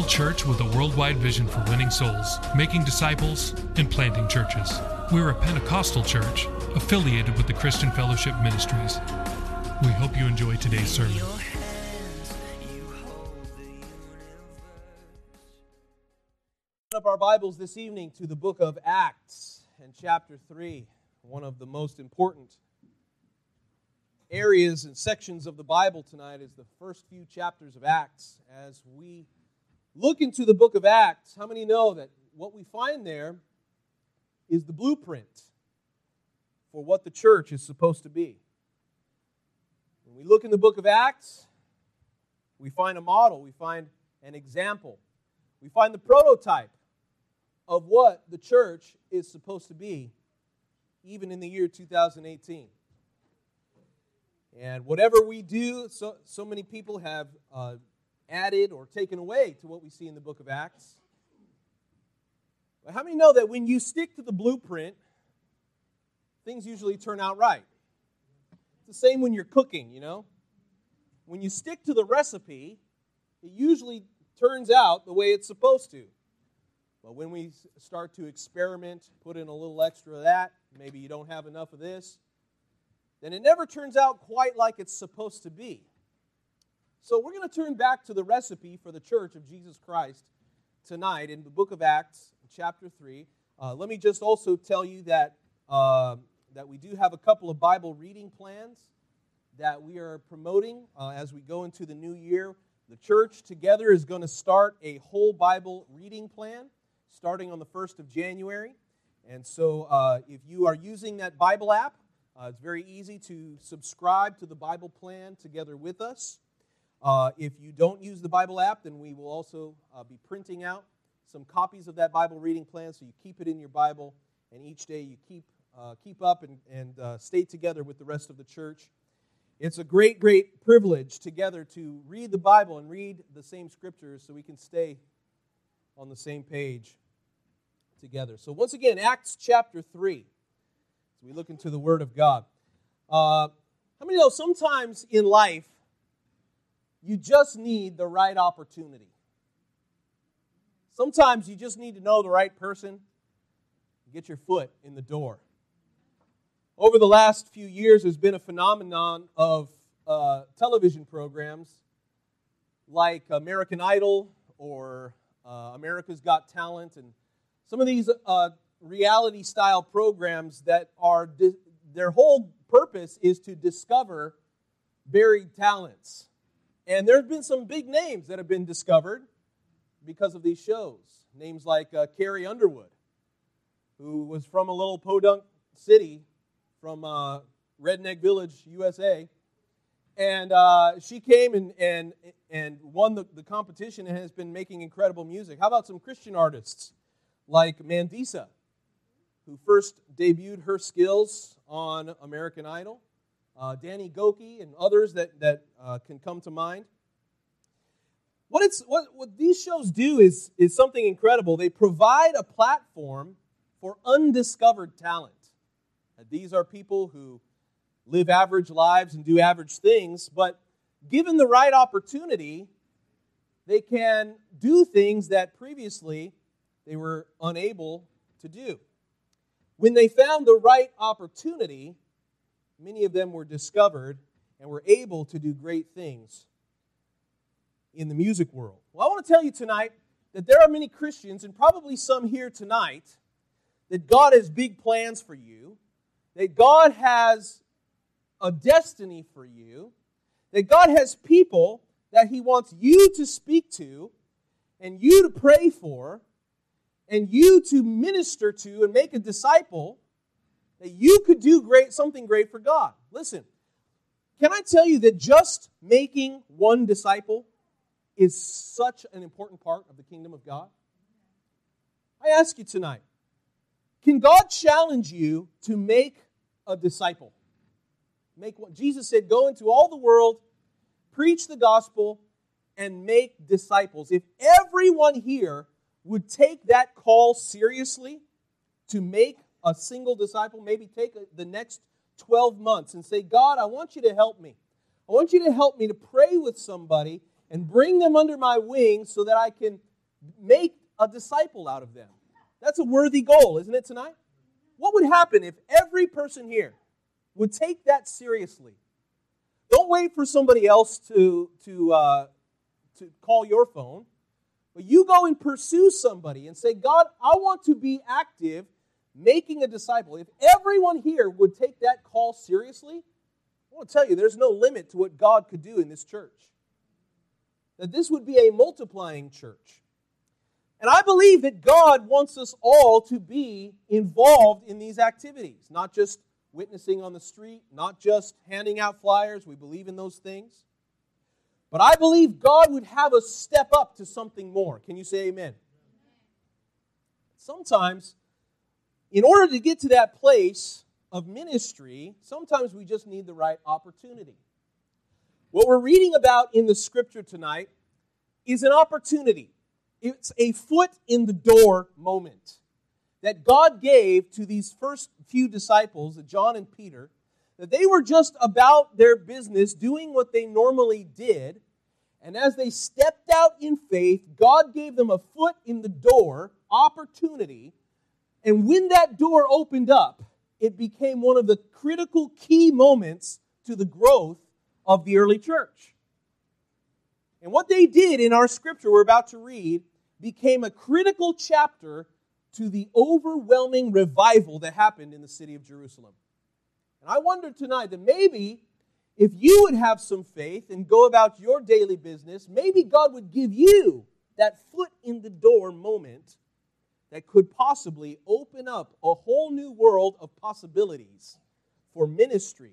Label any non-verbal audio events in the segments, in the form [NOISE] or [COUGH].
Local church with a worldwide vision for winning souls, making disciples, and planting churches. We are a Pentecostal church affiliated with the Christian Fellowship Ministries. We hope you enjoy today's sermon. Your hands, You hold the universe. Open up our Bibles this evening to the book of Acts and chapter 3, one of the most important areas and sections of the Bible tonight is the first few chapters of Acts. As we look into the book of Acts, how many know that what we find there is the blueprint for what the church is supposed to be? When we look in the book of Acts, we find a model, we find an example, we find the prototype of what the church is supposed to be, even in the year 2018. And whatever we do, so, so many people have uh, added or taken away to what we see in the book of Acts. But how many know that when you stick to the blueprint, things usually turn out right? It's the same when you're cooking, you know? When you stick to the recipe, it usually turns out the way it's supposed to. But when we start to experiment, put in a little extra of that, maybe you don't have enough of this, then it never turns out quite like it's supposed to be. So we're going to turn back to the recipe for the church of Jesus Christ tonight in the book of Acts, chapter 3. Uh, let me just also tell you that, uh, that we do have a couple of Bible reading plans that we are promoting uh, as we go into the new year. The church together is going to start a whole Bible reading plan starting on the 1st of January. And so uh, if you are using that Bible app, uh, it's very easy to subscribe to the Bible plan together with us. Uh, if you don't use the Bible app, then we will also uh, be printing out some copies of that Bible reading plan so you keep it in your Bible, and each day you keep, uh, keep up and, and uh, stay together with the rest of the church. It's a great, great privilege together to read the Bible and read the same scriptures so we can stay on the same page together. So, once again, Acts chapter 3, as we look into the Word of God. Uh, how many know sometimes in life you just need the right opportunity? Sometimes you just need to know the right person, get your foot in the door. Over the last few years, there's been a phenomenon of uh, television programs like American Idol or uh, America's Got Talent, and some of these uh, reality style programs that are di- their whole purpose is to discover buried talents. And there have been some big names that have been discovered because of these shows. Names like uh, Carrie Underwood, who was from a little podunk city from uh, Redneck Village, USA. And uh, she came and, and, and won the, the competition and has been making incredible music. How about some Christian artists like Mandisa, who first debuted her skills on American Idol? Uh, Danny Gokey and others that, that uh, can come to mind. What, it's, what, what these shows do is, is something incredible. They provide a platform for undiscovered talent. Uh, These are people who live average lives and do average things, but given the right opportunity, they can do things that previously they were unable to do. When they found the right opportunity, many of them were discovered and were able to do great things in the music world. Well, I want to tell you tonight that there are many Christians, and probably some here tonight, that God has big plans for you, that God has a destiny for you, that God has people that He wants you to speak to, and you to pray for, and you to minister to and make a disciple, that you could do great something great for God. Listen, can I tell you that just making one disciple is such an important part of the kingdom of God? I ask you tonight can God challenge you to make a disciple? Make what Jesus said go into all the world, preach the gospel, and make disciples. If everyone here would take that call seriously to make a single disciple, maybe take the next 12 months and say, God, I want you to help me. I want you to help me to pray with somebody and bring them under my wing so that I can make a disciple out of them. That's a worthy goal, isn't it, tonight? What would happen if every person here would take that seriously? Don't wait for somebody else to, to, uh, to call your phone, but you go and pursue somebody and say, God, I want to be active making a disciple. If everyone here would take that call seriously, I want to tell you, there's no limit to what God could do in this church. That this would be a multiplying church. And I believe that God wants us all to be involved in these activities, not just witnessing on the street, not just handing out flyers. We believe in those things. But I believe God would have us step up to something more. Can you say amen? Sometimes, in order to get to that place of ministry, sometimes we just need the right opportunity. What we're reading about in the scripture tonight is an opportunity it's a foot in the door moment that God gave to these first few disciples, John and Peter, that they were just about their business, doing what they normally did. And as they stepped out in faith, God gave them a foot in the door opportunity. And when that door opened up, it became one of the critical key moments to the growth of the early church. And what they did in our scripture we're about to read became a critical chapter to the overwhelming revival that happened in the city of Jerusalem. And I wonder tonight that maybe if you would have some faith and go about your daily business, maybe God would give you that foot in the door moment that could possibly open up a whole new world of possibilities for ministry,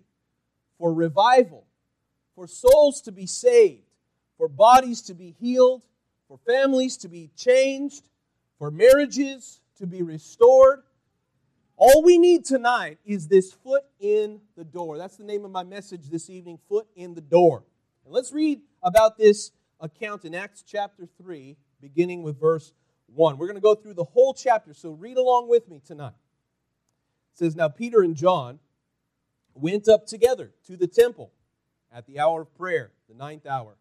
for revival, for souls to be saved, for bodies to be healed, for families to be changed, for marriages to be restored. All we need tonight is this foot in the door. That's the name of my message this evening Foot in the Door. And let's read about this account in Acts chapter 3, beginning with verse 1. We're going to go through the whole chapter, so read along with me tonight. It says, Now Peter and John went up together to the temple at the hour of prayer, the ninth hour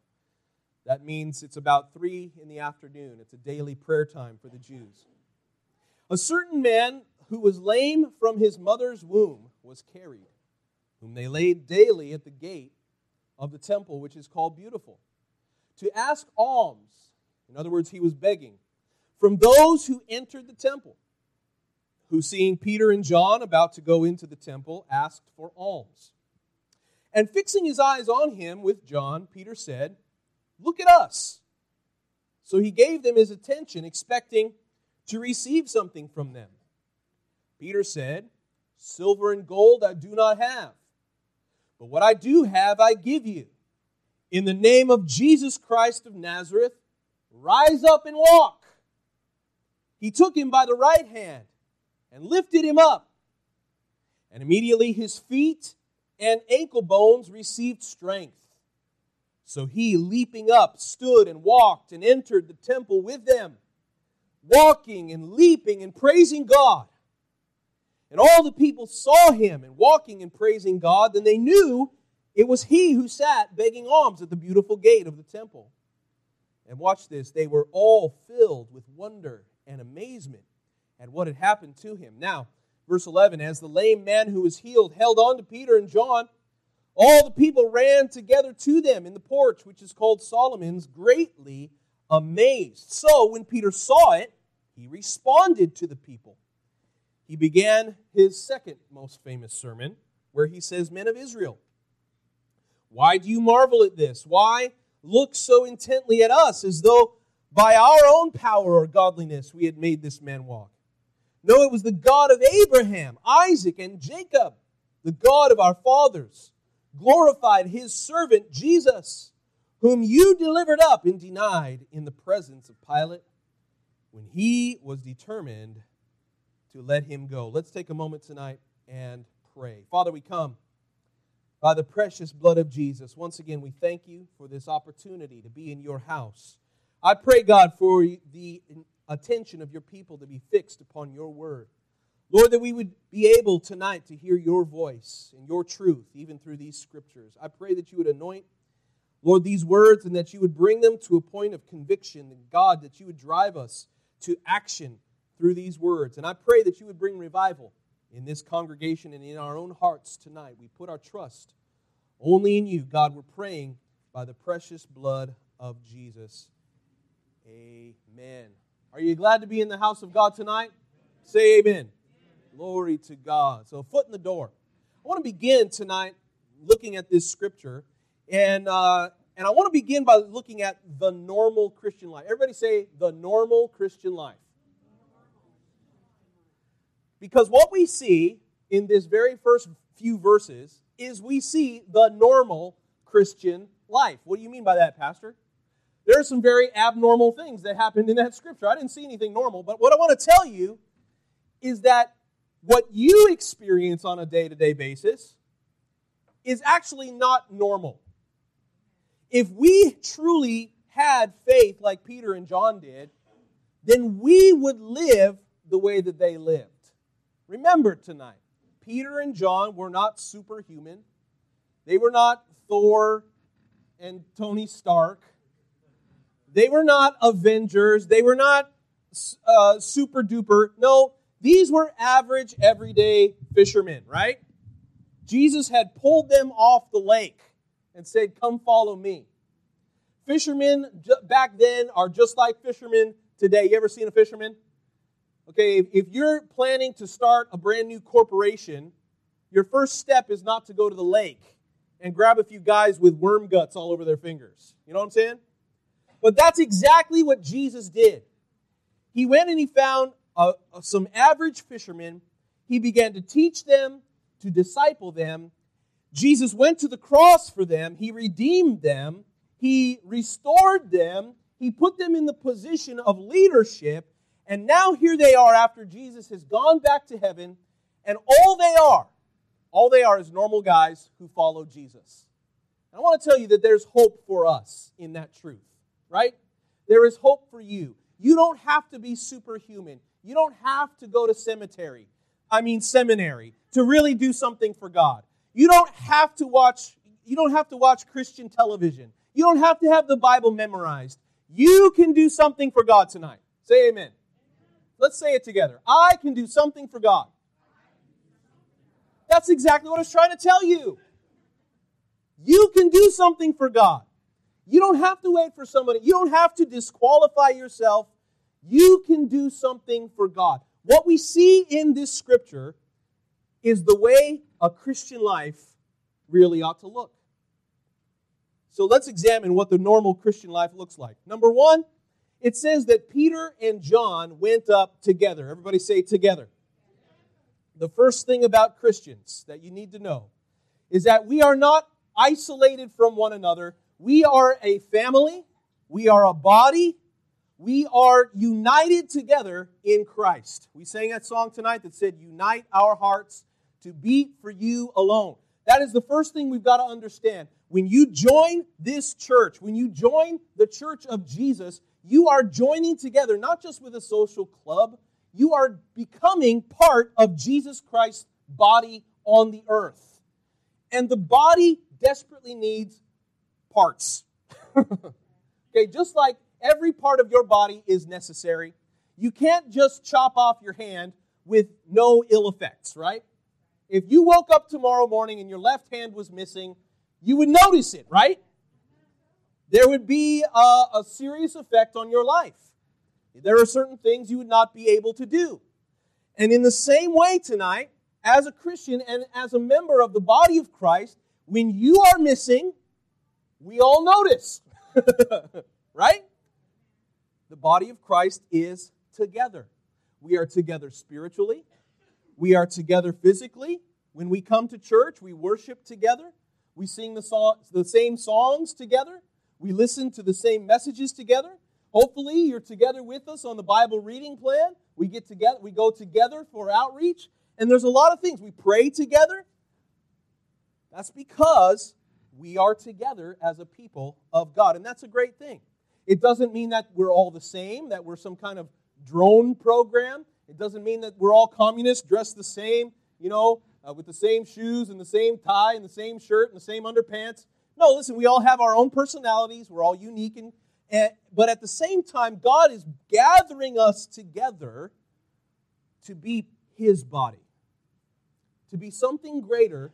that means it's about three in the afternoon. It's a daily prayer time for the Jews. A certain man who was lame from his mother's womb was carried, whom they laid daily at the gate of the temple, which is called Beautiful, to ask alms. In other words, he was begging from those who entered the temple, who, seeing Peter and John about to go into the temple, asked for alms. And fixing his eyes on him with John, Peter said, Look at us. So he gave them his attention, expecting to receive something from them. Peter said, Silver and gold I do not have, but what I do have I give you. In the name of Jesus Christ of Nazareth, rise up and walk. He took him by the right hand and lifted him up. And immediately his feet and ankle bones received strength. So he, leaping up, stood and walked and entered the temple with them, walking and leaping and praising God. And all the people saw him and walking and praising God, then they knew it was he who sat begging alms at the beautiful gate of the temple. And watch this, they were all filled with wonder and amazement at what had happened to him. Now, verse 11 As the lame man who was healed held on to Peter and John, all the people ran together to them in the porch, which is called Solomon's, greatly amazed. So when Peter saw it, he responded to the people. He began his second most famous sermon, where he says, Men of Israel, why do you marvel at this? Why look so intently at us as though by our own power or godliness we had made this man walk? No, it was the God of Abraham, Isaac, and Jacob, the God of our fathers glorified his servant Jesus, whom you delivered up and denied in the presence of Pilate when he was determined to let him go. Let's take a moment tonight and pray. Father, we come by the precious blood of Jesus. Once again, we thank you for this opportunity to be in your house. I pray, God, for the attention of your people to be fixed upon your word. Lord, that we would be able tonight to hear your voice and your truth, even through these scriptures. I pray that you would anoint, Lord, these words and that you would bring them to a point of conviction. And God, that you would drive us to action through these words. And I pray that you would bring revival in this congregation and in our own hearts tonight. We put our trust only in you. God, we're praying by the precious blood of Jesus. Amen. Are you glad to be in the house of God tonight? Say amen. Glory to God. So, foot in the door. I want to begin tonight looking at this scripture, and uh, and I want to begin by looking at the normal Christian life. Everybody say the normal Christian life. Because what we see in this very first few verses is we see the normal Christian life. What do you mean by that, Pastor? There are some very abnormal things that happened in that scripture. I didn't see anything normal, but what I want to tell you is that what you experience on a day to day basis is actually not normal. If we truly had faith like Peter and John did, then we would live the way that they lived. Remember tonight, Peter and John were not superhuman. They were not Thor and Tony Stark. They were not Avengers. They were not uh, super duper. No, these were average, everyday fishermen, right? Jesus had pulled them off the lake and said, Come follow me. Fishermen back then are just like fishermen today. You ever seen a fisherman? Okay, if you're planning to start a brand new corporation, your first step is not to go to the lake and grab a few guys with worm guts all over their fingers. You know what I'm saying? But that's exactly what Jesus did. He went and he found uh, some average fishermen. He began to teach them, to disciple them. Jesus went to the cross for them. He redeemed them. He restored them. He put them in the position of leadership and now here they are after Jesus has gone back to heaven, and all they are, all they are is normal guys who follow Jesus. And I want to tell you that there's hope for us in that truth, right? There is hope for you. You don't have to be superhuman. You don't have to go to cemetery, I mean seminary, to really do something for God. You don't have to watch you don't have to watch Christian television. You don't have to have the Bible memorized. You can do something for God tonight. Say amen. Let's say it together. I can do something for God. That's exactly what I was trying to tell you. You can do something for God. You don't have to wait for somebody. You don't have to disqualify yourself. You can do something for God. What we see in this scripture is the way a Christian life really ought to look. So let's examine what the normal Christian life looks like. Number one, it says that Peter and John went up together. Everybody say together. The first thing about Christians that you need to know is that we are not isolated from one another. We are a family, we are a body, we are united together in Christ. We sang that song tonight that said, Unite our hearts to beat for you alone. That is the first thing we've got to understand. When you join this church, when you join the church of Jesus, you are joining together, not just with a social club, you are becoming part of Jesus Christ's body on the earth. And the body desperately needs parts. [LAUGHS] okay, just like every part of your body is necessary, you can't just chop off your hand with no ill effects, right? If you woke up tomorrow morning and your left hand was missing, you would notice it, right? there would be a, a serious effect on your life. There are certain things you would not be able to do. And in the same way tonight, as a Christian and as a member of the body of Christ, when you are missing, we all notice. [LAUGHS] right? The body of Christ is together. We are together spiritually. We are together physically. When we come to church, we worship together. We sing the, song, the same songs together. We listen to the same messages together. Hopefully, you're together with us on the Bible reading plan. We get together, we go together for outreach, and there's a lot of things. We pray together. That's because we are together as a people of God, and that's a great thing. It doesn't mean that we're all the same, that we're some kind of drone program. It doesn't mean that we're all communists dressed the same, you know, uh, with the same shoes and the same tie and the same shirt and the same underpants. No, listen, we all have our own personalities. We're all unique. And, and, but at the same time, God is gathering us together to be His body, to be something greater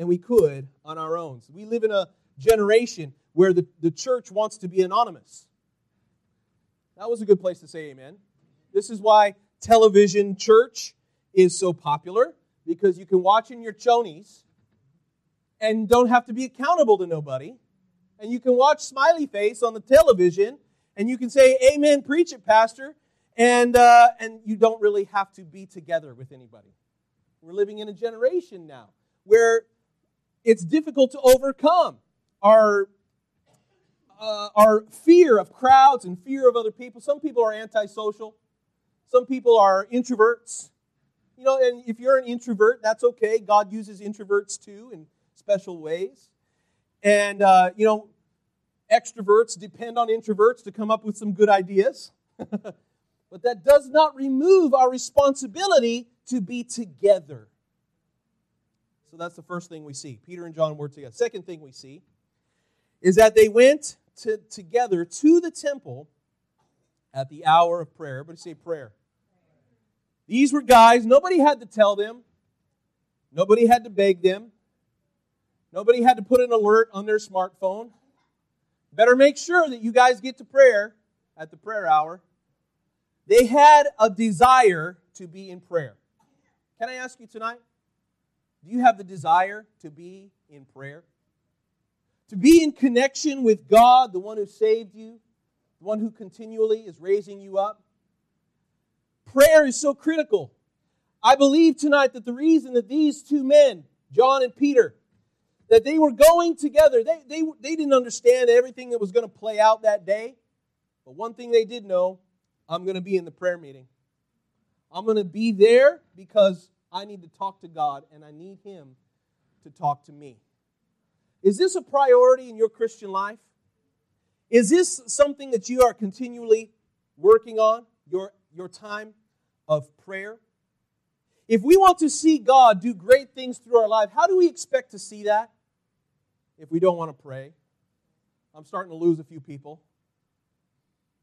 than we could on our own. So we live in a generation where the, the church wants to be anonymous. That was a good place to say amen. This is why television church is so popular because you can watch in your chonies and don't have to be accountable to nobody. And you can watch Smiley Face on the television and you can say, Amen, preach it, Pastor. And, uh, and you don't really have to be together with anybody. We're living in a generation now where it's difficult to overcome our, uh, our fear of crowds and fear of other people. Some people are antisocial, some people are introverts. You know, and if you're an introvert, that's okay. God uses introverts too in special ways. And, uh, you know, extroverts depend on introverts to come up with some good ideas. [LAUGHS] but that does not remove our responsibility to be together. So that's the first thing we see. Peter and John were together. Second thing we see is that they went to, together to the temple at the hour of prayer. Everybody say prayer. These were guys, nobody had to tell them, nobody had to beg them, nobody had to put an alert on their smartphone. Better make sure that you guys get to prayer at the prayer hour. They had a desire to be in prayer. Can I ask you tonight? Do you have the desire to be in prayer? To be in connection with God, the one who saved you, the one who continually is raising you up? Prayer is so critical. I believe tonight that the reason that these two men, John and Peter, that they were going together, they, they, they didn't understand everything that was going to play out that day. But one thing they did know I'm going to be in the prayer meeting. I'm going to be there because I need to talk to God and I need Him to talk to me. Is this a priority in your Christian life? Is this something that you are continually working on, your, your time of prayer? If we want to see God do great things through our life, how do we expect to see that if we don't want to pray? I'm starting to lose a few people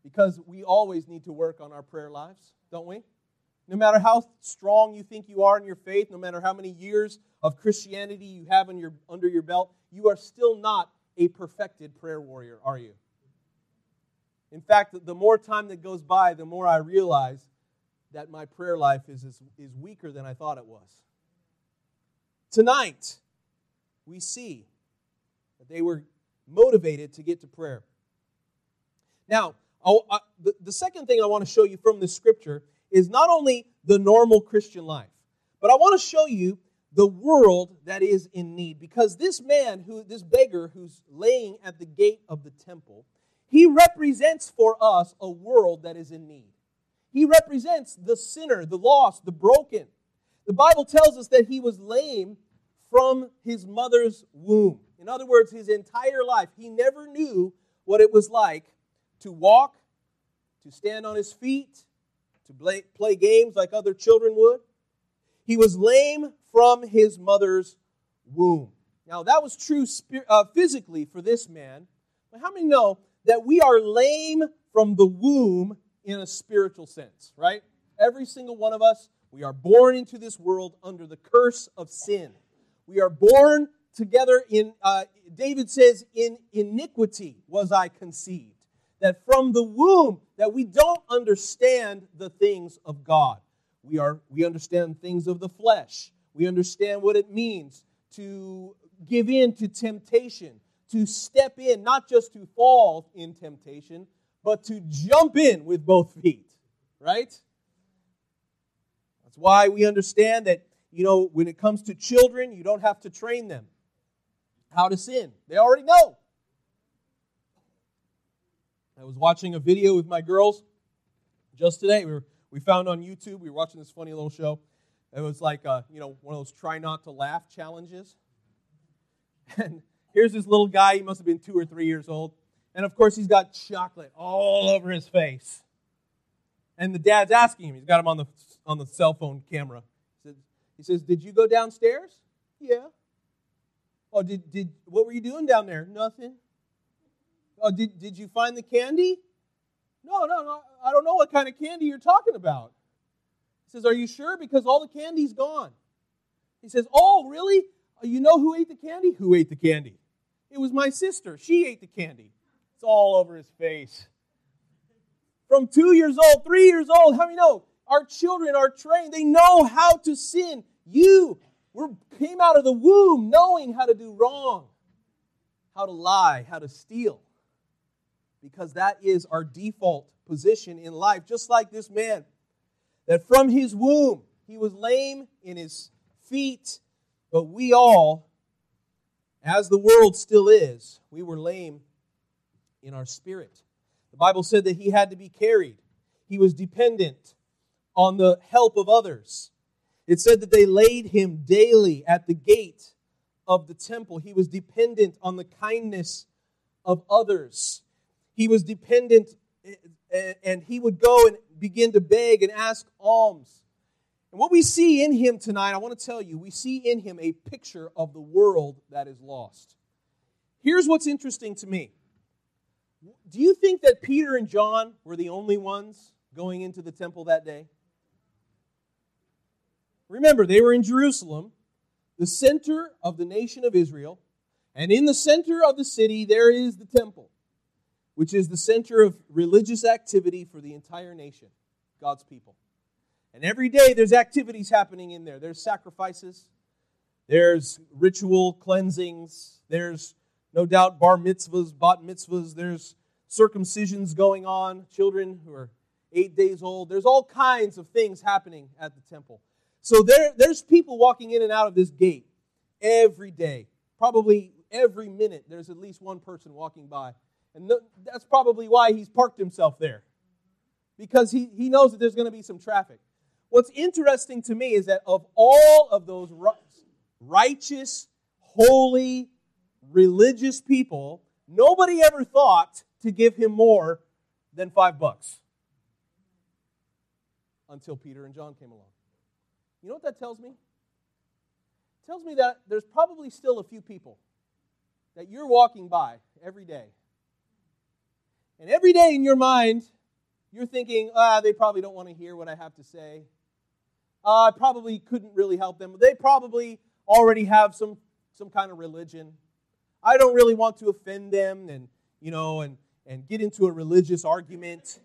because we always need to work on our prayer lives, don't we? No matter how strong you think you are in your faith, no matter how many years of Christianity you have your, under your belt, you are still not a perfected prayer warrior, are you? In fact, the more time that goes by, the more I realize that my prayer life is, is, is weaker than I thought it was. Tonight, we see that they were motivated to get to prayer. Now, I, the, the second thing I want to show you from this scripture is not only the normal Christian life, but I want to show you the world that is in need. Because this man, who this beggar who's laying at the gate of the temple, he represents for us a world that is in need. He represents the sinner, the lost, the broken. The Bible tells us that he was lame from his mother's womb. In other words, his entire life, he never knew what it was like to walk, to stand on his feet, to play, games like other children would. He was lame from his mother's womb. Now, that was true uh, physically for this man, but how many know that we are lame from the womb in a spiritual sense, right? Every single one of us, we are born into this world under the curse of sin. We are born together in, uh, David says, in iniquity was I conceived that from the womb that we don't understand the things of God. We are we understand things of the flesh. We understand what it means to give in to temptation, to step in, not just to fall in temptation, but to jump in with both feet, right? That's why we understand that, you know, when it comes to children, you don't have to train them how to sin. They already know. I was watching a video with my girls just today. We, were, we found on YouTube, we were watching this funny little show. It was like, uh, you know, one of those try not to laugh challenges. [LAUGHS] And here's this little guy, he must have been two or three years old. And of course, he's got chocolate all over his face. And the dad's asking him, he's got him on the, on the cell phone camera. He says, he says, Did you go downstairs? Yeah. Oh, did, did what were you doing down there? Nothing. Oh, did, did you find the candy? No, no, no. I don't know what kind of candy you're talking about. He says, Are you sure? Because all the candy's gone. He says, Oh, really? You know who ate the candy? Who ate the candy? It was my sister. She ate the candy. It's all over his face. From two years old, three years old, how many know? Our children are trained. They know how to sin. You were, came out of the womb knowing how to do wrong, how to lie, how to steal. Because that is our default position in life. Just like this man, that from his womb, he was lame in his feet, but we all, as the world still is, we were lame in our spirit. The Bible said that he had to be carried, he was dependent on the help of others. It said that they laid him daily at the gate of the temple. He was dependent on the kindness of others. He was dependent, eh, eh, and he would go and begin to beg and ask alms. And what we see in him tonight, I want to tell you, we see in him a picture of the world that is lost. Here's what's interesting to me. Do you think that Peter and John were the only ones going into the temple that day? Remember, they were in Jerusalem, the center of the nation of Israel, and in the center of the city, there is the temple, which is the center of religious activity for the entire nation, God's people. And every day there's activities happening in there. There's sacrifices, there's ritual cleansings, there's no doubt bar mitzvahs, bat mitzvahs, there's circumcisions going on, children who are eight days old. There's all kinds of things happening at the temple. So there, there's people walking in and out of this gate every day. Probably every minute, there's at least one person walking by. And that's probably why he's parked himself there, because he, he knows that there's going to be some traffic. What's interesting to me is that of all of those righteous, holy, religious people, nobody ever thought to give him more than five bucks until Peter and John came along. You know what that tells me? It tells me that there's probably still a few people that you're walking by every day. And every day in your mind, you're thinking, ah, they probably don't want to hear what I have to say. Uh, I probably couldn't really help them. They probably already have some, some kind of religion. I don't really want to offend them and, you know, and, and get into a religious argument.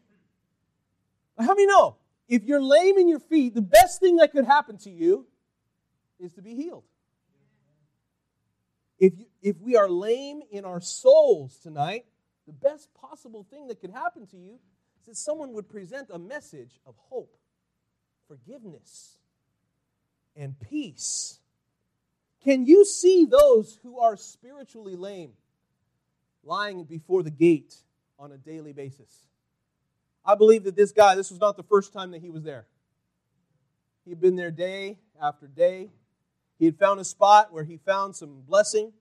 How many know? If you're lame in your feet, the best thing that could happen to you is to be healed. If, you, if we are lame in our souls tonight, the best possible thing that could happen to you is that someone would present a message of hope, forgiveness, and peace. Can you see those who are spiritually lame lying before the gate on a daily basis? I believe that this guy, this was not the first time that he was there. He had been there day after day. He had found a spot where he found some blessing.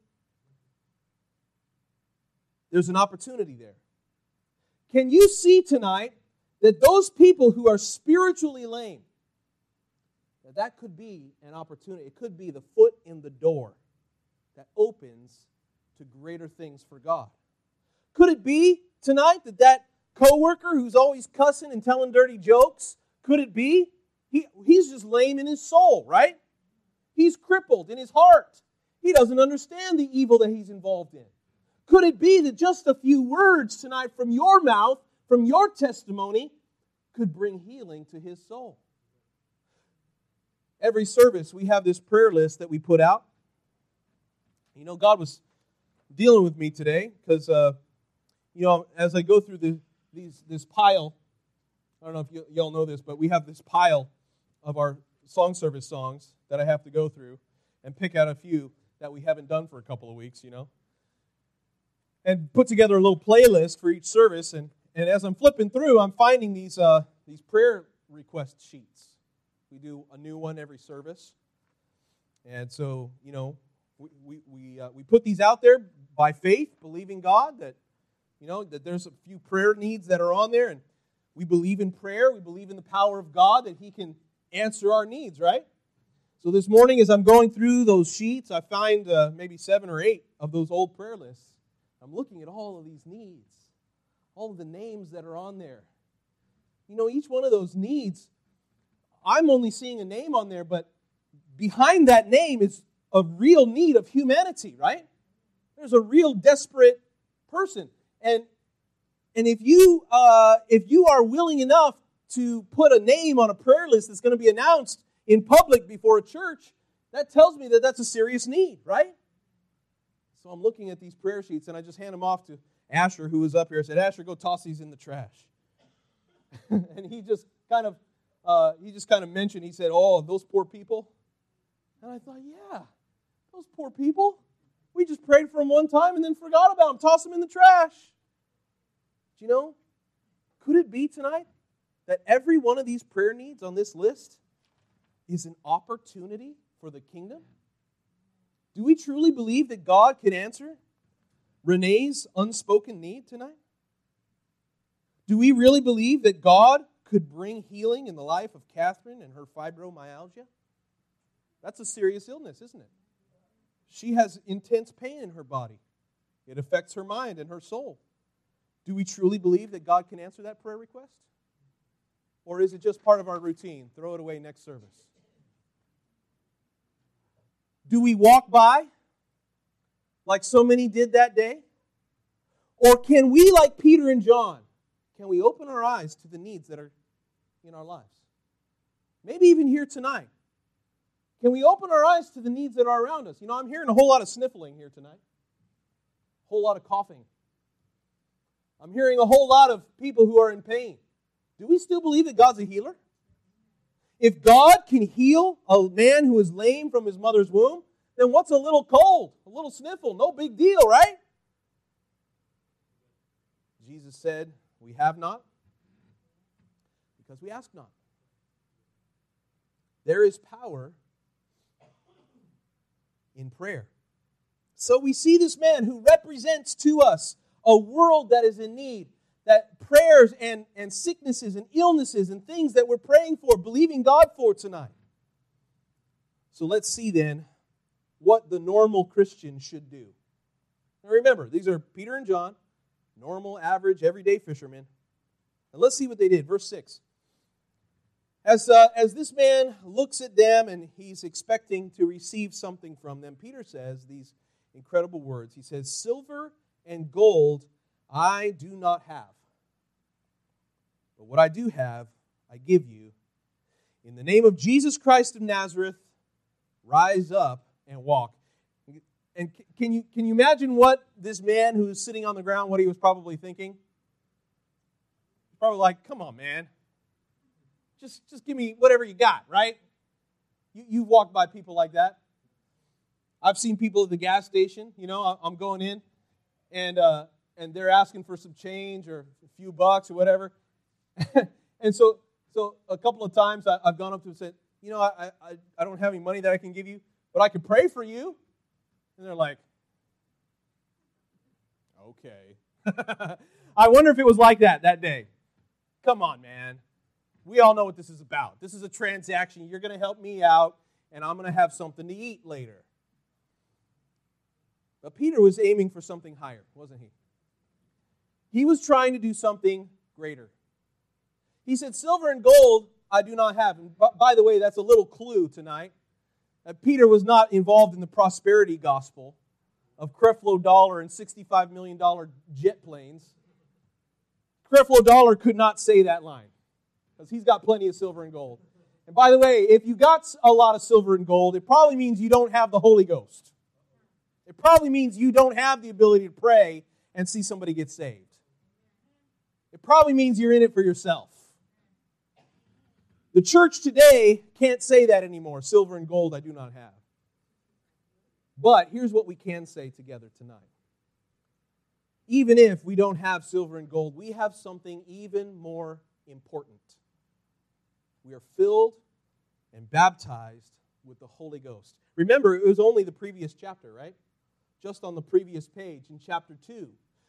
There's an opportunity there. Can you see tonight that those people who are spiritually lame, that that could be an opportunity. It could be the foot in the door that opens to greater things for God. Could it be tonight that that coworker who's always cussing and telling dirty jokes, could it be he, he's just lame in his soul, right? He's crippled in his heart. He doesn't understand the evil that he's involved in. Could it be that just a few words tonight from your mouth, from your testimony, could bring healing to his soul? every service, we have this prayer list that we put out. You know, God was dealing with me today because, uh, you know, as I go through the, these, this pile, I don't know if y'all know this, but we have this pile of our song service songs that I have to go through and pick out a few that we haven't done for a couple of weeks, you know. And put together a little playlist for each service. And, and as I'm flipping through, I'm finding these, uh, these prayer request sheets. We do a new one every service. And so, you know, we, we, we, uh, we put these out there by faith, believing God that, you know, that there's a few prayer needs that are on there. And we believe in prayer. We believe in the power of God that He can answer our needs, right? So this morning, as I'm going through those sheets, I find uh, maybe seven or eight of those old prayer lists. I'm looking at all of these needs, all of the names that are on there. You know, each one of those needs, I'm only seeing a name on there, but behind that name is a real need of humanity, right? There's a real desperate person. And and if you uh, if you are willing enough to put a name on a prayer list that's going to be announced in public before a church, that tells me that that's a serious need, right? So I'm looking at these prayer sheets and I just hand them off to Asher, who was up here. I said, Asher, go toss these in the trash. [LAUGHS] and he just kind of uh, he just kind of mentioned, he said, Oh, those poor people. And I thought, yeah, those poor people. We just prayed for them one time and then forgot about them, tossed them in the trash. Do you know? Could it be tonight that every one of these prayer needs on this list is an opportunity for the kingdom? Do we truly believe that God can answer Renee's unspoken need tonight? Do we really believe that God could bring healing in the life of Catherine and her fibromyalgia? That's a serious illness, isn't it? She has intense pain in her body. It affects her mind and her soul. Do we truly believe that God can answer that prayer request? Or is it just part of our routine? Throw it away next service. Do we walk by like so many did that day? Or can we, like Peter and John, can we open our eyes to the needs that are in our lives? Maybe even here tonight. Can we open our eyes to the needs that are around us? You know, I'm hearing a whole lot of sniffling here tonight, a whole lot of coughing. I'm hearing a whole lot of people who are in pain. Do we still believe that God's a healer? If God can heal a man who is lame from his mother's womb, then what's a little cold, a little sniffle? No big deal, right? Jesus said, We have not because we ask not. There is power in prayer. So we see this man who represents to us a world that is in need, that prayers and, and sicknesses and illnesses and things that we're praying for, believing God for tonight. So let's see then what the normal Christian should do. Now remember, these are Peter and John, normal, average, everyday fishermen. And let's see what they did. Verse 6. As, uh, as this man looks at them and he's expecting to receive something from them, Peter says these incredible words. He says, Silver and gold I do not have. But what I do have, I give you. In the name of Jesus Christ of Nazareth, rise up and walk. And can you, can you imagine what this man who's sitting on the ground, what he was probably thinking? Probably like, come on, man just, just give me whatever you got, right? You, you walk by people like that. I've seen people at the gas station, you know, I'm going in and, uh, and they're asking for some change or a few bucks or whatever. [LAUGHS] and so, so a couple of times I, have gone up to them and said, you know, I, I, I don't have any money that I can give you, but I can pray for you. And they're like, okay. [LAUGHS] I wonder if it was like that that day. Come on, man we all know what this is about. This is a transaction. You're going to help me out, and I'm going to have something to eat later. But Peter was aiming for something higher, wasn't he? He was trying to do something greater. He said, Silver and gold I do not have. And by the way, that's a little clue tonight. That Peter was not involved in the prosperity gospel of Creflo Dollar and $65 million jet planes. Creflo Dollar could not say that line because he's got plenty of silver and gold. And by the way, if you got a lot of silver and gold, it probably means you don't have the Holy Ghost. It probably means you don't have the ability to pray and see somebody get saved. It probably means you're in it for yourself. The church today can't say that anymore. Silver and gold I do not have. But here's what we can say together tonight. even if we don't have silver and gold, we have something even more important. We are filled and baptized with the Holy Ghost. Remember, it was only the previous chapter, right? Just on the previous page in chapter 2,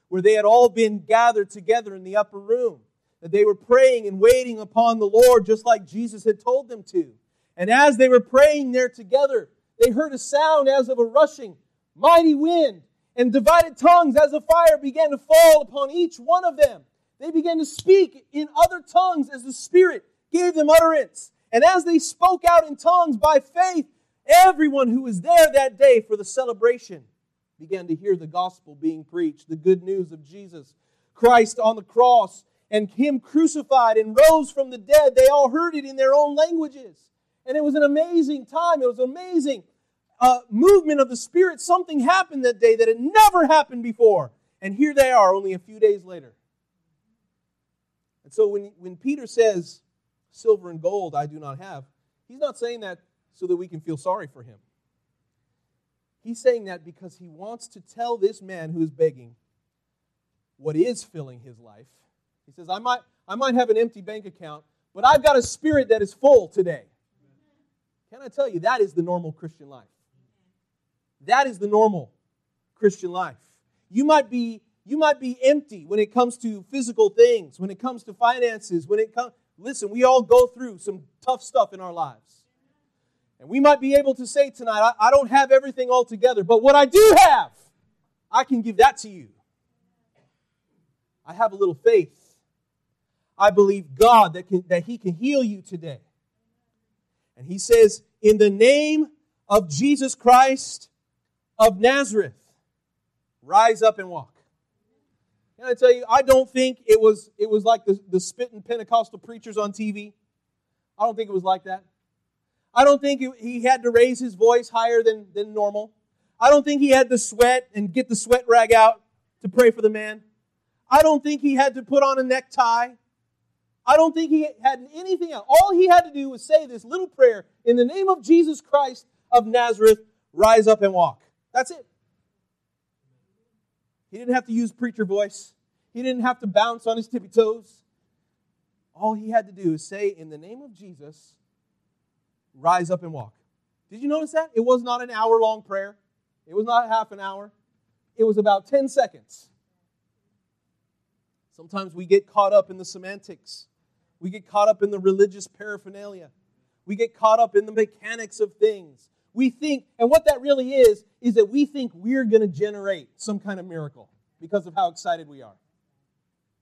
where they had all been gathered together in the upper room, that they were praying and waiting upon the Lord just like Jesus had told them to. And as they were praying there together, they heard a sound as of a rushing mighty wind, and divided tongues as a fire began to fall upon each one of them. They began to speak in other tongues as the Spirit gave them utterance. And as they spoke out in tongues by faith, everyone who was there that day for the celebration began to hear the gospel being preached, the good news of Jesus Christ on the cross and Him crucified and rose from the dead. They all heard it in their own languages. And it was an amazing time. It was an amazing uh, movement of the Spirit, something happened that day that had never happened before. And here they are, only a few days later. And so when, when Peter says, Silver and gold I do not have, he's not saying that so that we can feel sorry for him. He's saying that because he wants to tell this man who is begging what is filling his life. He says, I might, I might have an empty bank account, but I've got a spirit that is full today. Can I tell you, that is the normal Christian life. That is the normal Christian life. You might be you might be empty when it comes to physical things, when it comes to finances, when it comes Listen, we all go through some tough stuff in our lives. And we might be able to say tonight, I, I don't have everything all together, but what I do have, I can give that to you. I have a little faith. I believe God that, can, that He can heal you today. And He says, In the name of Jesus Christ, of Nazareth, rise up and walk. Can I tell you, I don't think it was, it was like the, the spitting Pentecostal preachers on TV. I don't think it was like that. I don't think he had to raise his voice higher than, than normal. I don't think he had to sweat and get the sweat rag out to pray for the man. I don't think he had to put on a necktie. I don't think he had anything else. All he had to do was say this little prayer in the name of Jesus Christ of Nazareth, rise up and walk. That's it. He didn't have to use preacher voice. He didn't have to bounce on his tippy toes. All he had to do is say, In the name of Jesus, rise up and walk. Did you notice that? It was not an hour long prayer, it was not half an hour, it was about 10 seconds. Sometimes we get caught up in the semantics, we get caught up in the religious paraphernalia, we get caught up in the mechanics of things. We think, and what that really is, is that we think we're going to generate some kind of miracle because of how excited we are.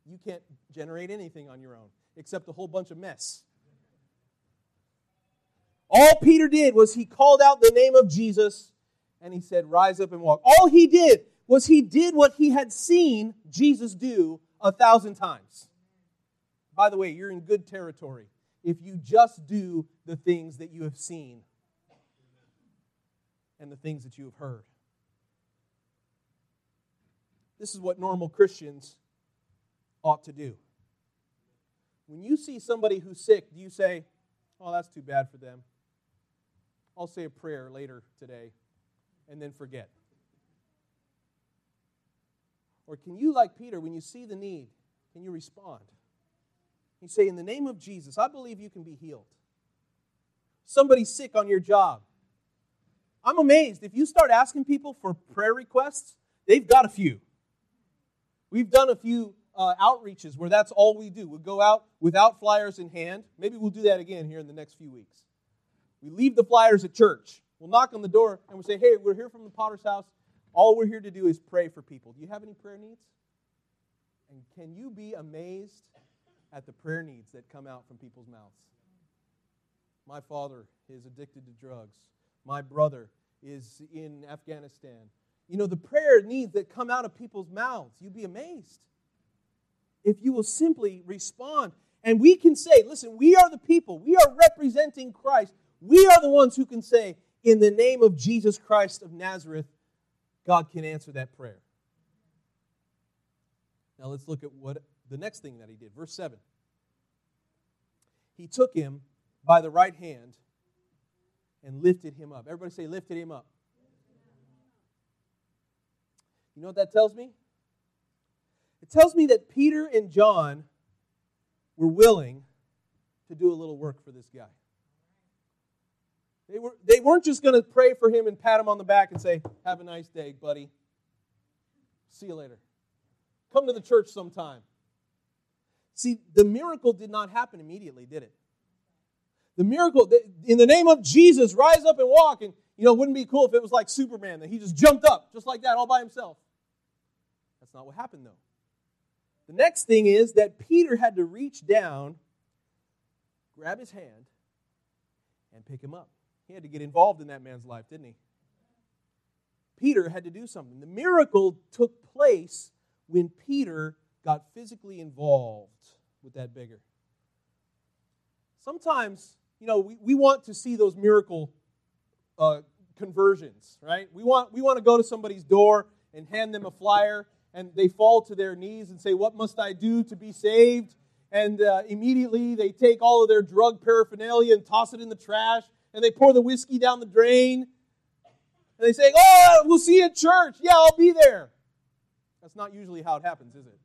You can't generate anything on your own except a whole bunch of mess. All Peter did was he called out the name of Jesus and he said, Rise up and walk. All he did was he did what he had seen Jesus do a thousand times. By the way, you're in good territory if you just do the things that you have seen and the things that you have heard. This is what normal Christians ought to do. When you see somebody who's sick, do you say, Oh, that's too bad for them? I'll say a prayer later today and then forget. Or can you, like Peter, when you see the need, can you respond? You say, In the name of Jesus, I believe you can be healed. Somebody's sick on your job. I'm amazed. If you start asking people for prayer requests, they've got a few. We've done a few uh, outreaches where that's all we do. We'll go out without flyers in hand. Maybe we'll do that again here in the next few weeks. We leave the flyers at church. We'll knock on the door and we'll say, hey, we're here from the potter's house. All we're here to do is pray for people. Do you have any prayer needs? And can you be amazed at the prayer needs that come out from people's mouths? My father is addicted to drugs. My brother is in Afghanistan. You know, the prayer needs that come out of people's mouths, you'd be amazed if you will simply respond. And we can say, listen, we are the people, we are representing Christ. We are the ones who can say, in the name of Jesus Christ of Nazareth, God can answer that prayer. Now let's look at what the next thing that he did. Verse 7. He took him by the right hand and lifted him up. Everybody say, lifted him up. You know what that tells me? It tells me that Peter and John were willing to do a little work for this guy. They, were, they weren't just going to pray for him and pat him on the back and say, Have a nice day, buddy. See you later. Come to the church sometime. See, the miracle did not happen immediately, did it? The miracle, in the name of Jesus, rise up and walk. And, you know, wouldn't be cool if it was like Superman, that he just jumped up just like that all by himself. That's not what happened, though. The next thing is that Peter had to reach down, grab his hand, and pick him up. He had to get involved in that man's life, didn't he? Peter had to do something. The miracle took place when Peter got physically involved with that beggar. Sometimes, you know, we, we want to see those miracle uh, conversions, right? We want, we want to go to somebody's door and hand them a flyer, and they fall to their knees and say, What must I do to be saved? And uh, immediately they take all of their drug paraphernalia and toss it in the trash and they pour the whiskey down the drain. And they say, Oh, we'll see you at church. Yeah, I'll be there. That's not usually how it happens, is it?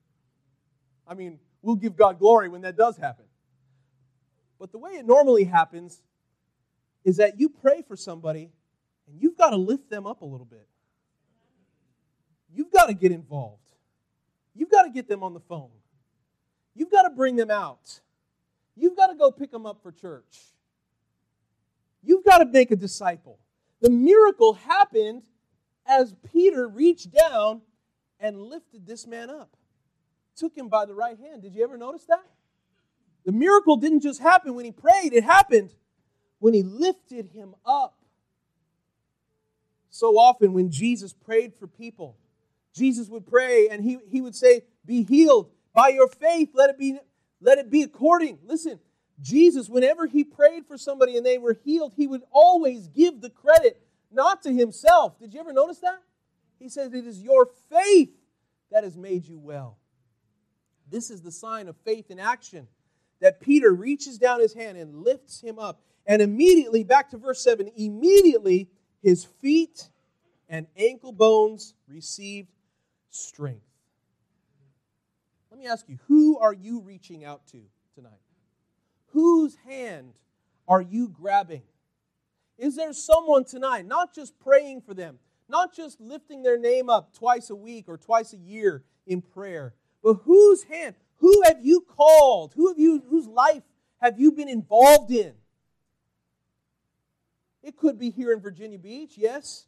I mean, we'll give God glory when that does happen. But the way it normally happens is that you pray for somebody and you've got to lift them up a little bit. You've got to get involved. You've got to get them on the phone. You've got to bring them out. You've got to go pick them up for church. You've got to make a disciple. The miracle happened as Peter reached down and lifted this man up, took him by the right hand. Did you ever notice that? The miracle didn't just happen when he prayed, it happened when he lifted him up. So often, when Jesus prayed for people, Jesus would pray and he, he would say, Be healed by your faith, let it be, let it be according. Listen, Jesus, whenever he prayed for somebody and they were healed, he would always give the credit not to himself. Did you ever notice that? He says, It is your faith that has made you well. This is the sign of faith in action that Peter reaches down his hand and lifts him up. And immediately, back to verse 7, immediately his feet and ankle bones received strength. Let me ask you, who are you reaching out to tonight? Whose hand are you grabbing? Is there someone tonight, not just praying for them, not just lifting their name up twice a week or twice a year in prayer, but whose hand, who have you called? Who have you, whose life have you been involved in? It could be here in Virginia Beach, yes.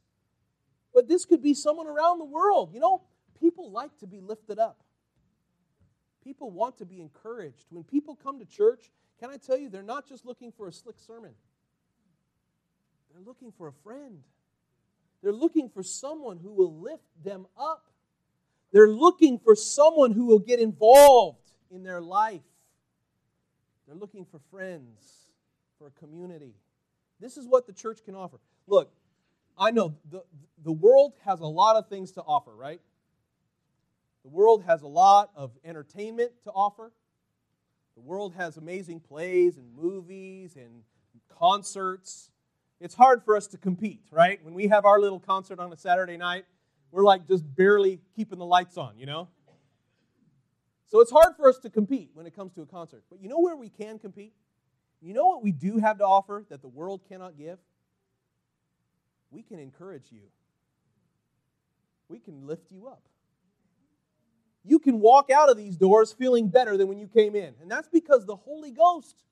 But this could be someone around the world. You know, people like to be lifted up. People want to be encouraged. When people come to church, can I tell you, they're not just looking for a slick sermon, they're looking for a friend. They're looking for someone who will lift them up. They're looking for someone who will get involved in their life. They're looking for friends, for a community. This is what the church can offer. Look, I know the, the world has a lot of things to offer, right? The world has a lot of entertainment to offer. The world has amazing plays and movies and concerts. It's hard for us to compete, right? When we have our little concert on a Saturday night, we're like just barely keeping the lights on, you know? So it's hard for us to compete when it comes to a concert. But you know where we can compete? You know what we do have to offer that the world cannot give? We can encourage you. We can lift you up you can walk out of these doors feeling better than when you came in. And that's because the Holy Ghost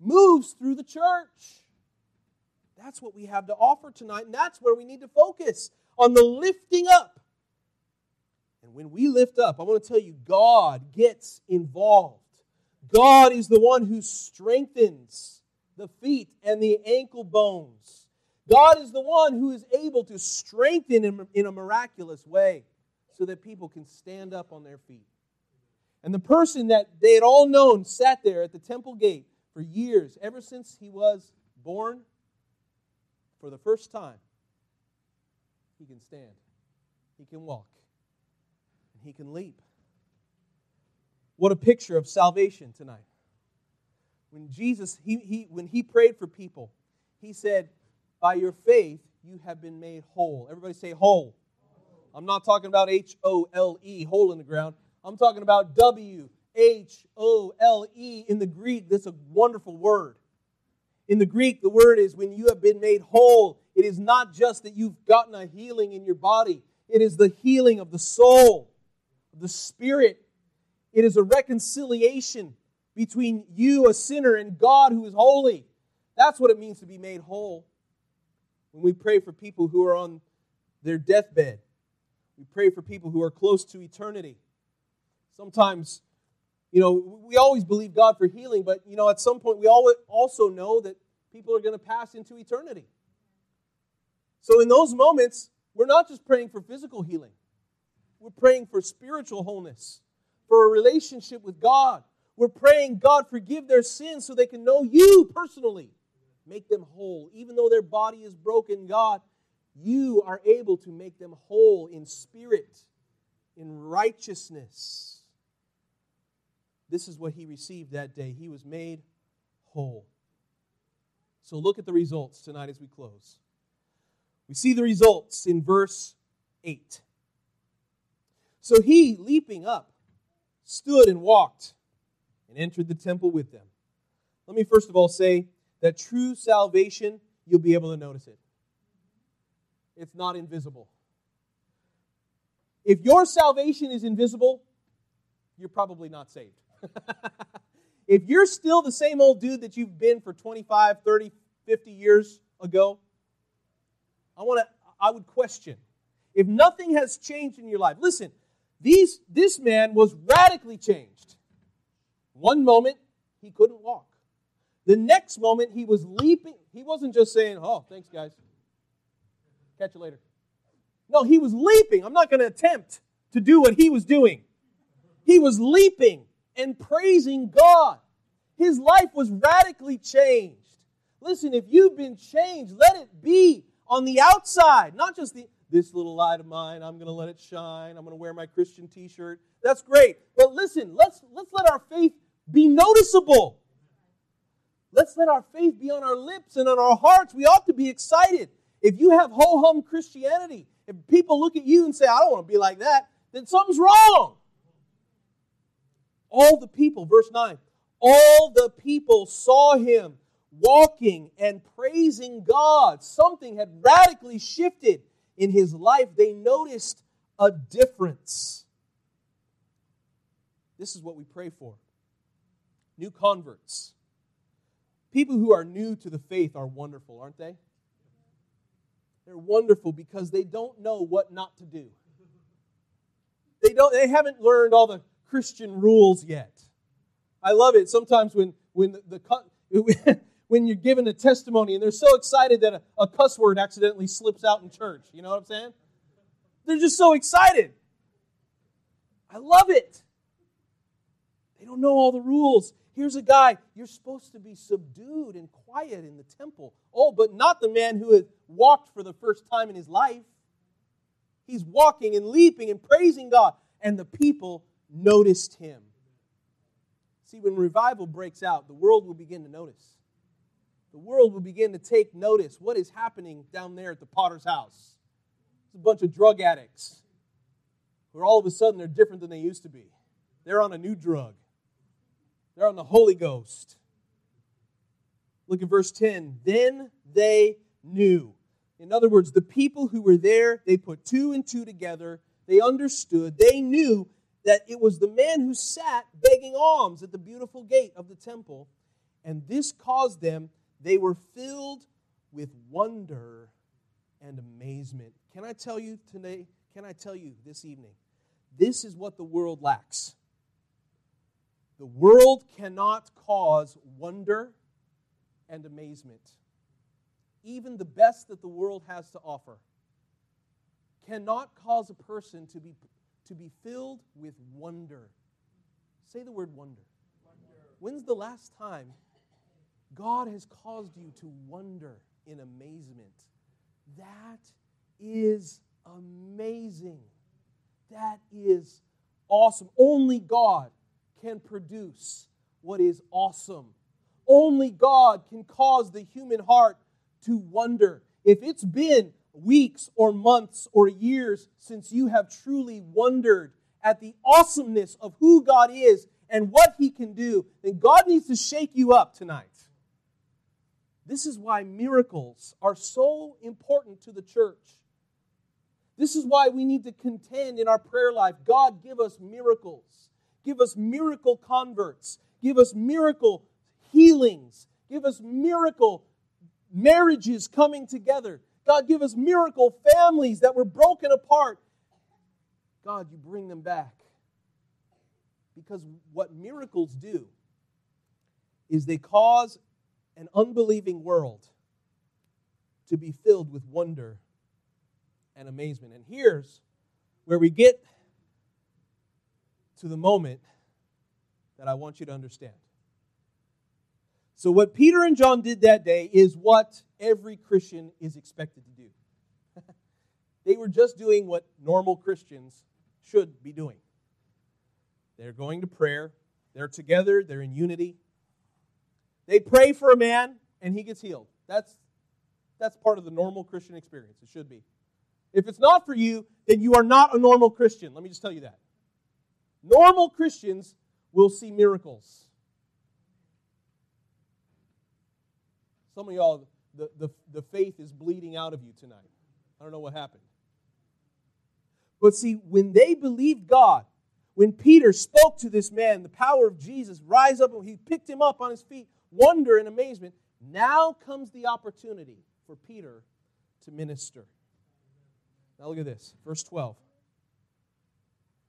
moves through the church. That's what we have to offer tonight, and that's where we need to focus on the lifting up. And when we lift up, I want to tell you, God gets involved. God is the one who strengthens the feet and the ankle bones. God is the one who is able to strengthen in a miraculous way so that people can stand up on their feet. And the person that they had all known sat there at the temple gate for years, ever since he was born, for the first time, he can stand, he can walk, and he can leap. What a picture of salvation tonight. When Jesus, he, he, when he prayed for people, he said, By your faith, you have been made whole. Everybody say whole. I'm not talking about H O L E, hole in the ground. I'm talking about W H O L E in the Greek. That's a wonderful word. In the Greek, the word is when you have been made whole. It is not just that you've gotten a healing in your body, it is the healing of the soul, the spirit. It is a reconciliation between you, a sinner, and God who is holy. That's what it means to be made whole. When we pray for people who are on their deathbed, we pray for people who are close to eternity. Sometimes, you know, we always believe God for healing, but, you know, at some point we all also know that people are going to pass into eternity. So in those moments, we're not just praying for physical healing, we're praying for spiritual wholeness, for a relationship with God. We're praying, God, forgive their sins so they can know you personally. Make them whole. Even though their body is broken, God, you are able to make them whole in spirit, in righteousness. This is what he received that day. He was made whole. So look at the results tonight as we close. We see the results in verse 8. So he, leaping up, stood and walked and entered the temple with them. Let me first of all say that true salvation, you'll be able to notice it. It's not invisible. If your salvation is invisible, you're probably not saved. [LAUGHS] if you're still the same old dude that you've been for 25, 30, 50 years ago, I want to I would question. If nothing has changed in your life. Listen, these this man was radically changed. One moment he couldn't walk. The next moment he was leaping. He wasn't just saying, "Oh, thanks guys. Catch you later." No, he was leaping. I'm not going to attempt to do what he was doing. He was leaping and praising God. His life was radically changed. Listen, if you've been changed, let it be on the outside, not just the this little light of mine, I'm going to let it shine. I'm going to wear my Christian t-shirt. That's great. But listen, let's let's let our faith be noticeable. Let's let our faith be on our lips and on our hearts. We ought to be excited. If you have ho hum Christianity, if people look at you and say, I don't want to be like that, then something's wrong. All the people, verse 9, all the people saw him walking and praising God. Something had radically shifted in his life. They noticed a difference. This is what we pray for new converts. People who are new to the faith are wonderful, aren't they? They're wonderful because they don't know what not to do. They don't they haven't learned all the Christian rules yet. I love it. Sometimes when when the, the [LAUGHS] when you're given a testimony and they're so excited that a, a cuss word accidentally slips out in church. You know what I'm saying? They're just so excited. I love it. They don't know all the rules. Here's a guy, you're supposed to be subdued and quiet in the temple. Oh, but not the man who had walked for the first time in his life. He's walking and leaping and praising God. And the people noticed him. See, when revival breaks out, the world will begin to notice the world will begin to take notice what is happening down there at the potter's house. It's a bunch of drug addicts who all of a sudden they're different than they used to be. They're on a new drug, they're on the Holy Ghost. Look at verse 10. Then they knew. In other words, the people who were there, they put two and two together. They understood. They knew that it was the man who sat begging alms at the beautiful gate of the temple. And this caused them they were filled with wonder and amazement. Can I tell you today? Can I tell you this evening? This is what the world lacks. The world cannot cause wonder and amazement. Even the best that the world has to offer cannot cause a person to be, to be filled with wonder. Say the word wonder. wonder. When's the last time God has caused you to wonder in amazement. That is amazing. That is awesome. Only God can produce what is awesome. Only God can cause the human heart to wonder. If it's been weeks or months or years since you have truly wondered at the awesomeness of who God is and what He can do, then God needs to shake you up tonight. This is why miracles are so important to the church. This is why we need to contend in our prayer life God, give us miracles. Give us miracle converts. Give us miracle healings. Give us miracle marriages coming together. God, give us miracle families that were broken apart. God, you bring them back. Because what miracles do is they cause an unbelieving world to be filled with wonder and amazement. And here's where we get to the moment that I want you to understand. So, what Peter and John did that day is what every Christian is expected to do. [LAUGHS] they were just doing what normal Christians should be doing. They're going to prayer, they're together, they're in unity. They pray for a man and he gets healed. That's, that's part of the normal Christian experience. It should be. If it's not for you, then you are not a normal Christian. Let me just tell you that. Normal Christians will see miracles. Some of y'all, the, the, the faith is bleeding out of you tonight. I don't know what happened. But see, when they believed God, when Peter spoke to this man, the power of Jesus rise up and he picked him up on his feet, wonder and amazement. Now comes the opportunity for Peter to minister. Now look at this, verse 12.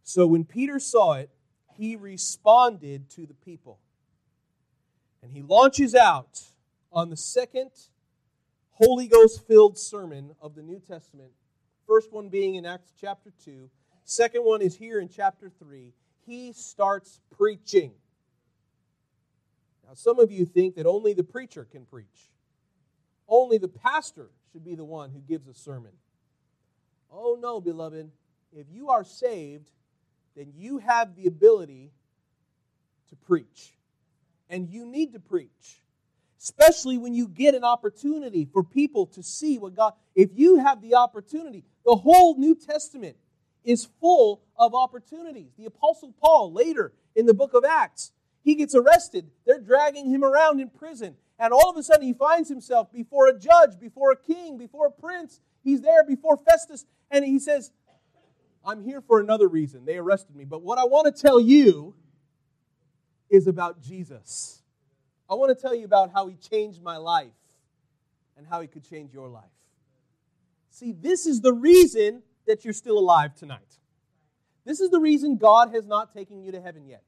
So when Peter saw it, he responded to the people. And he launches out on the second Holy Ghost filled sermon of the New Testament. First one being in Acts chapter 2, second one is here in chapter 3. He starts preaching. Now, some of you think that only the preacher can preach, only the pastor should be the one who gives a sermon. Oh, no, beloved. If you are saved, then you have the ability to preach. And you need to preach especially when you get an opportunity for people to see what God, if you have the opportunity, the whole New Testament is full of opportunities. The Apostle Paul, later in the book of Acts, he gets arrested. They're dragging him around in prison. And all of a sudden, he finds himself before a judge, before a king, before a prince. He's there before Festus, and he says, I'm here for another reason. They arrested me. But what I want to tell you is about Jesus. I want to tell you about how he changed my life and how he could change your life. See, this is the reason that you're still alive tonight. This is the reason God has not taken you to heaven yet.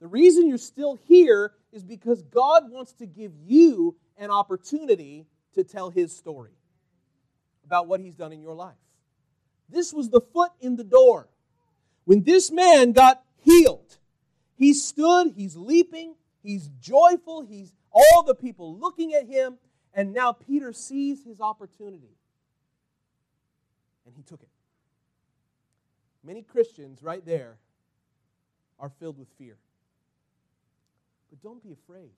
The reason you're still here is because God wants to give you an opportunity to tell his story about what he's done in your life. This was the foot in the door. When this man got healed, he stood, he's leaping, He's joyful. He's all the people looking at him. And now Peter sees his opportunity. And he took it. Many Christians right there are filled with fear. But don't be afraid.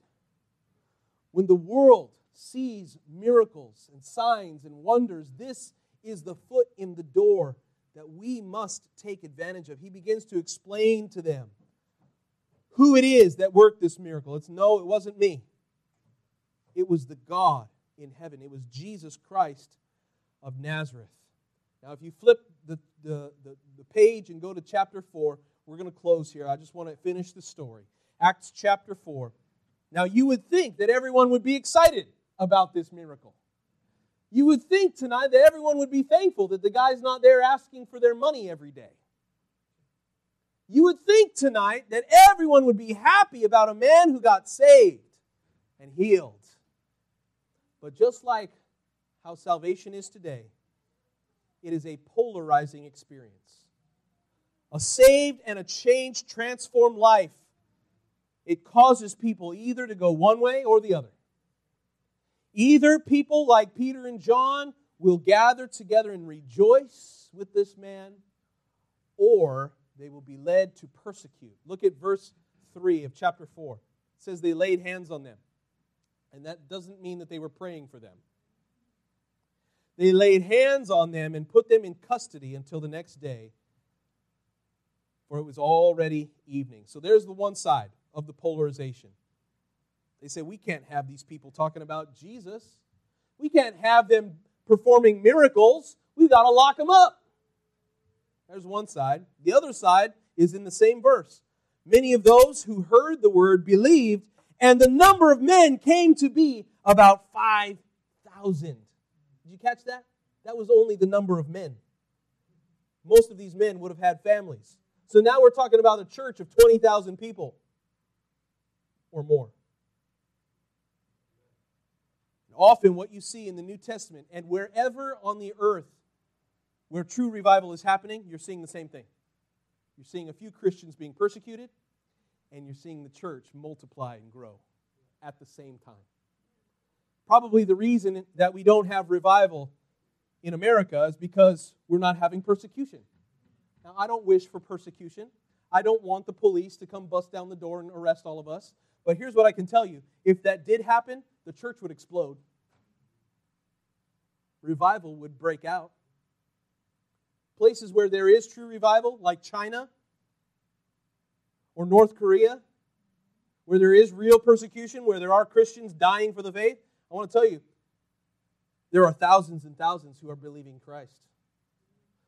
When the world sees miracles and signs and wonders, this is the foot in the door that we must take advantage of. He begins to explain to them who it is that worked this miracle. It's no, it wasn't me. It was the God in heaven. It was Jesus Christ of Nazareth. Now, if you flip the, the, the, the page and go to chapter 4, we're going to close here. I just want to finish the story. Acts chapter 4. Now, you would think that everyone would be excited about this miracle. You would think tonight that everyone would be thankful that the guy's not there asking for their money every day. You would think tonight that everyone would be happy about a man who got saved and healed. But just like how salvation is today, it is a polarizing experience. A saved and a changed, transformed life, it causes people either to go one way or the other. Either people like Peter and John will gather together and rejoice with this man, or they will be led to persecute. Look at verse 3 of chapter 4. It says they laid hands on them. And that doesn't mean that they were praying for them. They laid hands on them and put them in custody until the next day. for it was already evening. So there's the one side of the polarization. They say we can't have these people talking about Jesus. We can't have them performing miracles. We've got to lock them up. There's one side. The other side is in the same verse. Many of those who heard the word believed, and the number of men came to be about 5,000. Did you catch that? That was only the number of men. Most of these men would have had families. So now we're talking about a church of 20,000 people or more. Often, what you see in the New Testament and wherever on the earth where true revival is happening, you're seeing the same thing. You're seeing a few Christians being persecuted, and you're seeing the church multiply and grow at the same time. Probably the reason that we don't have revival in America is because we're not having persecution. Now, I don't wish for persecution. I don't want the police to come bust down the door and arrest all of us. But here's what I can tell you if that did happen, the church would explode. Revival would break out. Places where there is true revival, like China or North Korea, where there is real persecution, where there are Christians dying for the faith, I want to tell you, there are thousands and thousands who are believing Christ.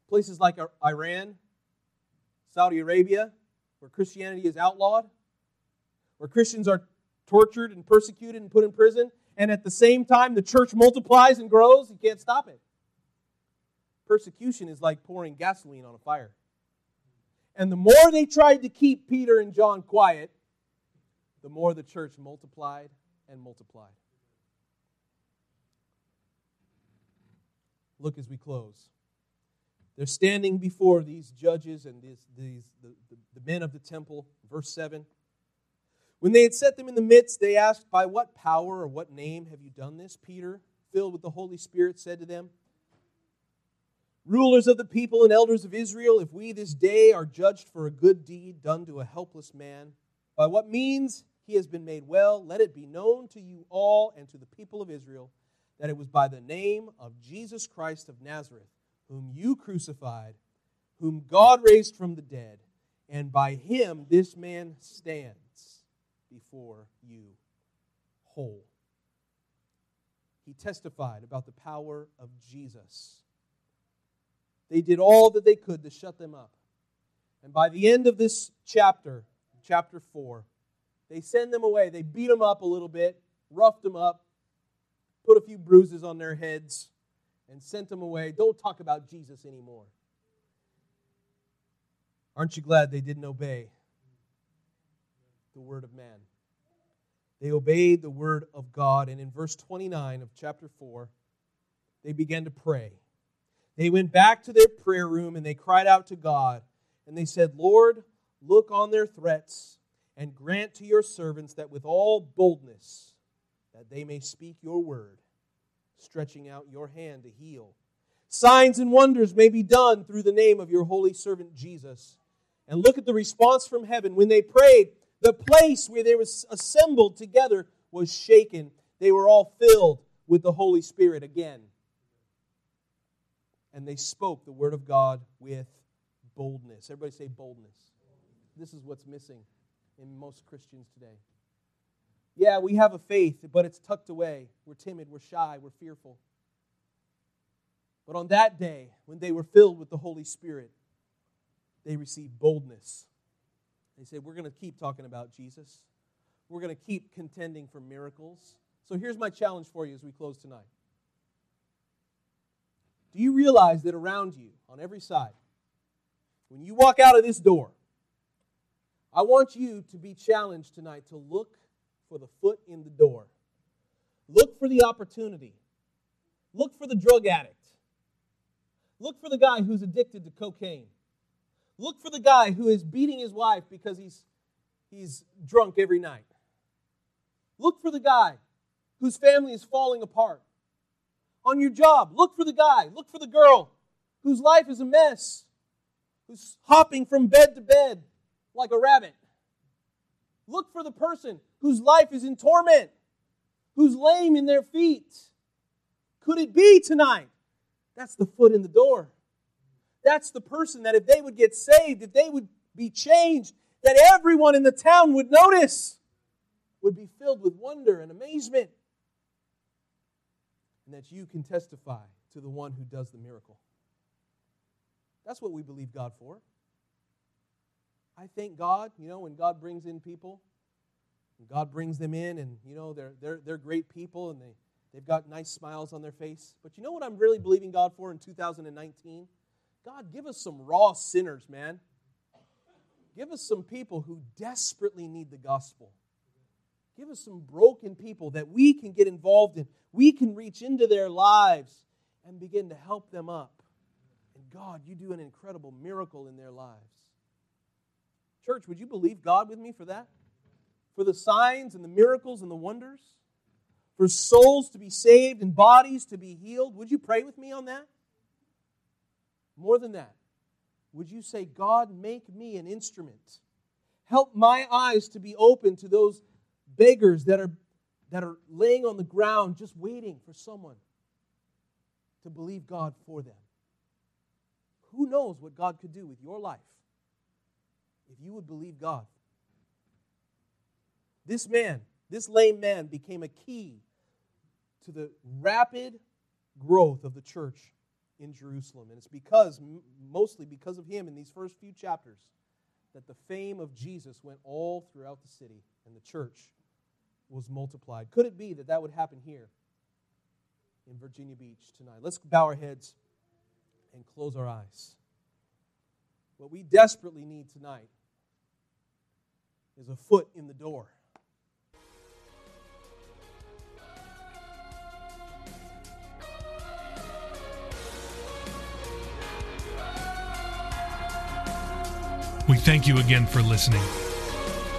Places like Iran, Saudi Arabia, where Christianity is outlawed, where Christians are tortured and persecuted and put in prison, and at the same time the church multiplies and grows, you can't stop it. Persecution is like pouring gasoline on a fire. And the more they tried to keep Peter and John quiet, the more the church multiplied and multiplied. Look as we close. They're standing before these judges and these, these the, the, the men of the temple. Verse 7. When they had set them in the midst, they asked, By what power or what name have you done this? Peter, filled with the Holy Spirit, said to them, Rulers of the people and elders of Israel, if we this day are judged for a good deed done to a helpless man, by what means he has been made well, let it be known to you all and to the people of Israel that it was by the name of Jesus Christ of Nazareth, whom you crucified, whom God raised from the dead, and by him this man stands before you whole. He testified about the power of Jesus. They did all that they could to shut them up. And by the end of this chapter, chapter 4, they send them away. They beat them up a little bit, roughed them up, put a few bruises on their heads, and sent them away. Don't talk about Jesus anymore. Aren't you glad they didn't obey the word of man? They obeyed the word of God. And in verse 29 of chapter 4, they began to pray. They went back to their prayer room and they cried out to God. And they said, Lord, look on their threats and grant to your servants that with all boldness that they may speak your word, stretching out your hand to heal. Signs and wonders may be done through the name of your holy servant Jesus. And look at the response from heaven. When they prayed, the place where they were assembled together was shaken. They were all filled with the Holy Spirit again. And they spoke the word of God with boldness. Everybody say boldness. This is what's missing in most Christians today. Yeah, we have a faith, but it's tucked away. We're timid, we're shy, we're fearful. But on that day, when they were filled with the Holy Spirit, they received boldness. They said, We're going to keep talking about Jesus. We're going to keep contending for miracles. So here's my challenge for you as we close tonight. Do you realize that around you, on every side, when you walk out of this door, I want you to be challenged tonight to look for the foot in the door. Look for the opportunity. Look for the drug addict. Look for the guy who's addicted to cocaine. Look for the guy who is beating his wife because he's, he's drunk every night. Look for the guy whose family is falling apart. On your job, look for the guy, look for the girl whose life is a mess, who's hopping from bed to bed like a rabbit. Look for the person whose life is in torment, who's lame in their feet. Could it be tonight? That's the foot in the door. That's the person that if they would get saved, if they would be changed, that everyone in the town would notice, would be filled with wonder and amazement, and that you can testify to the one who does the miracle. That's what we believe God for. I thank God, you know, when God brings in people, God brings them in, and you know they're they're they're great people, and they they've got nice smiles on their face. But you know what I'm really believing God for in 2019? God, give us some raw sinners, man. Give us some people who desperately need the gospel. Give us some broken people that we can get involved in. We can reach into their lives and begin to help them up. And God, you do an incredible miracle in their lives. Church, would you believe God with me for that? For the signs and the miracles and the wonders? For souls to be saved and bodies to be healed? Would you pray with me on that? More than that, would you say, God, make me an instrument? Help my eyes to be open to those beggars that are, that are laying on the ground just waiting for someone to believe God for them. Who knows what God could do with your life if you would believe God? This man, this lame man, became a key to the rapid growth of the church in Jerusalem. And it's because, mostly because of him in these first few chapters, that the fame of Jesus went all throughout the city and the church was multiplied. Could it be that that would happen here in Virginia Beach tonight? Let's bow our heads and close our eyes. What we desperately need tonight is a foot in the door. We thank you again for listening.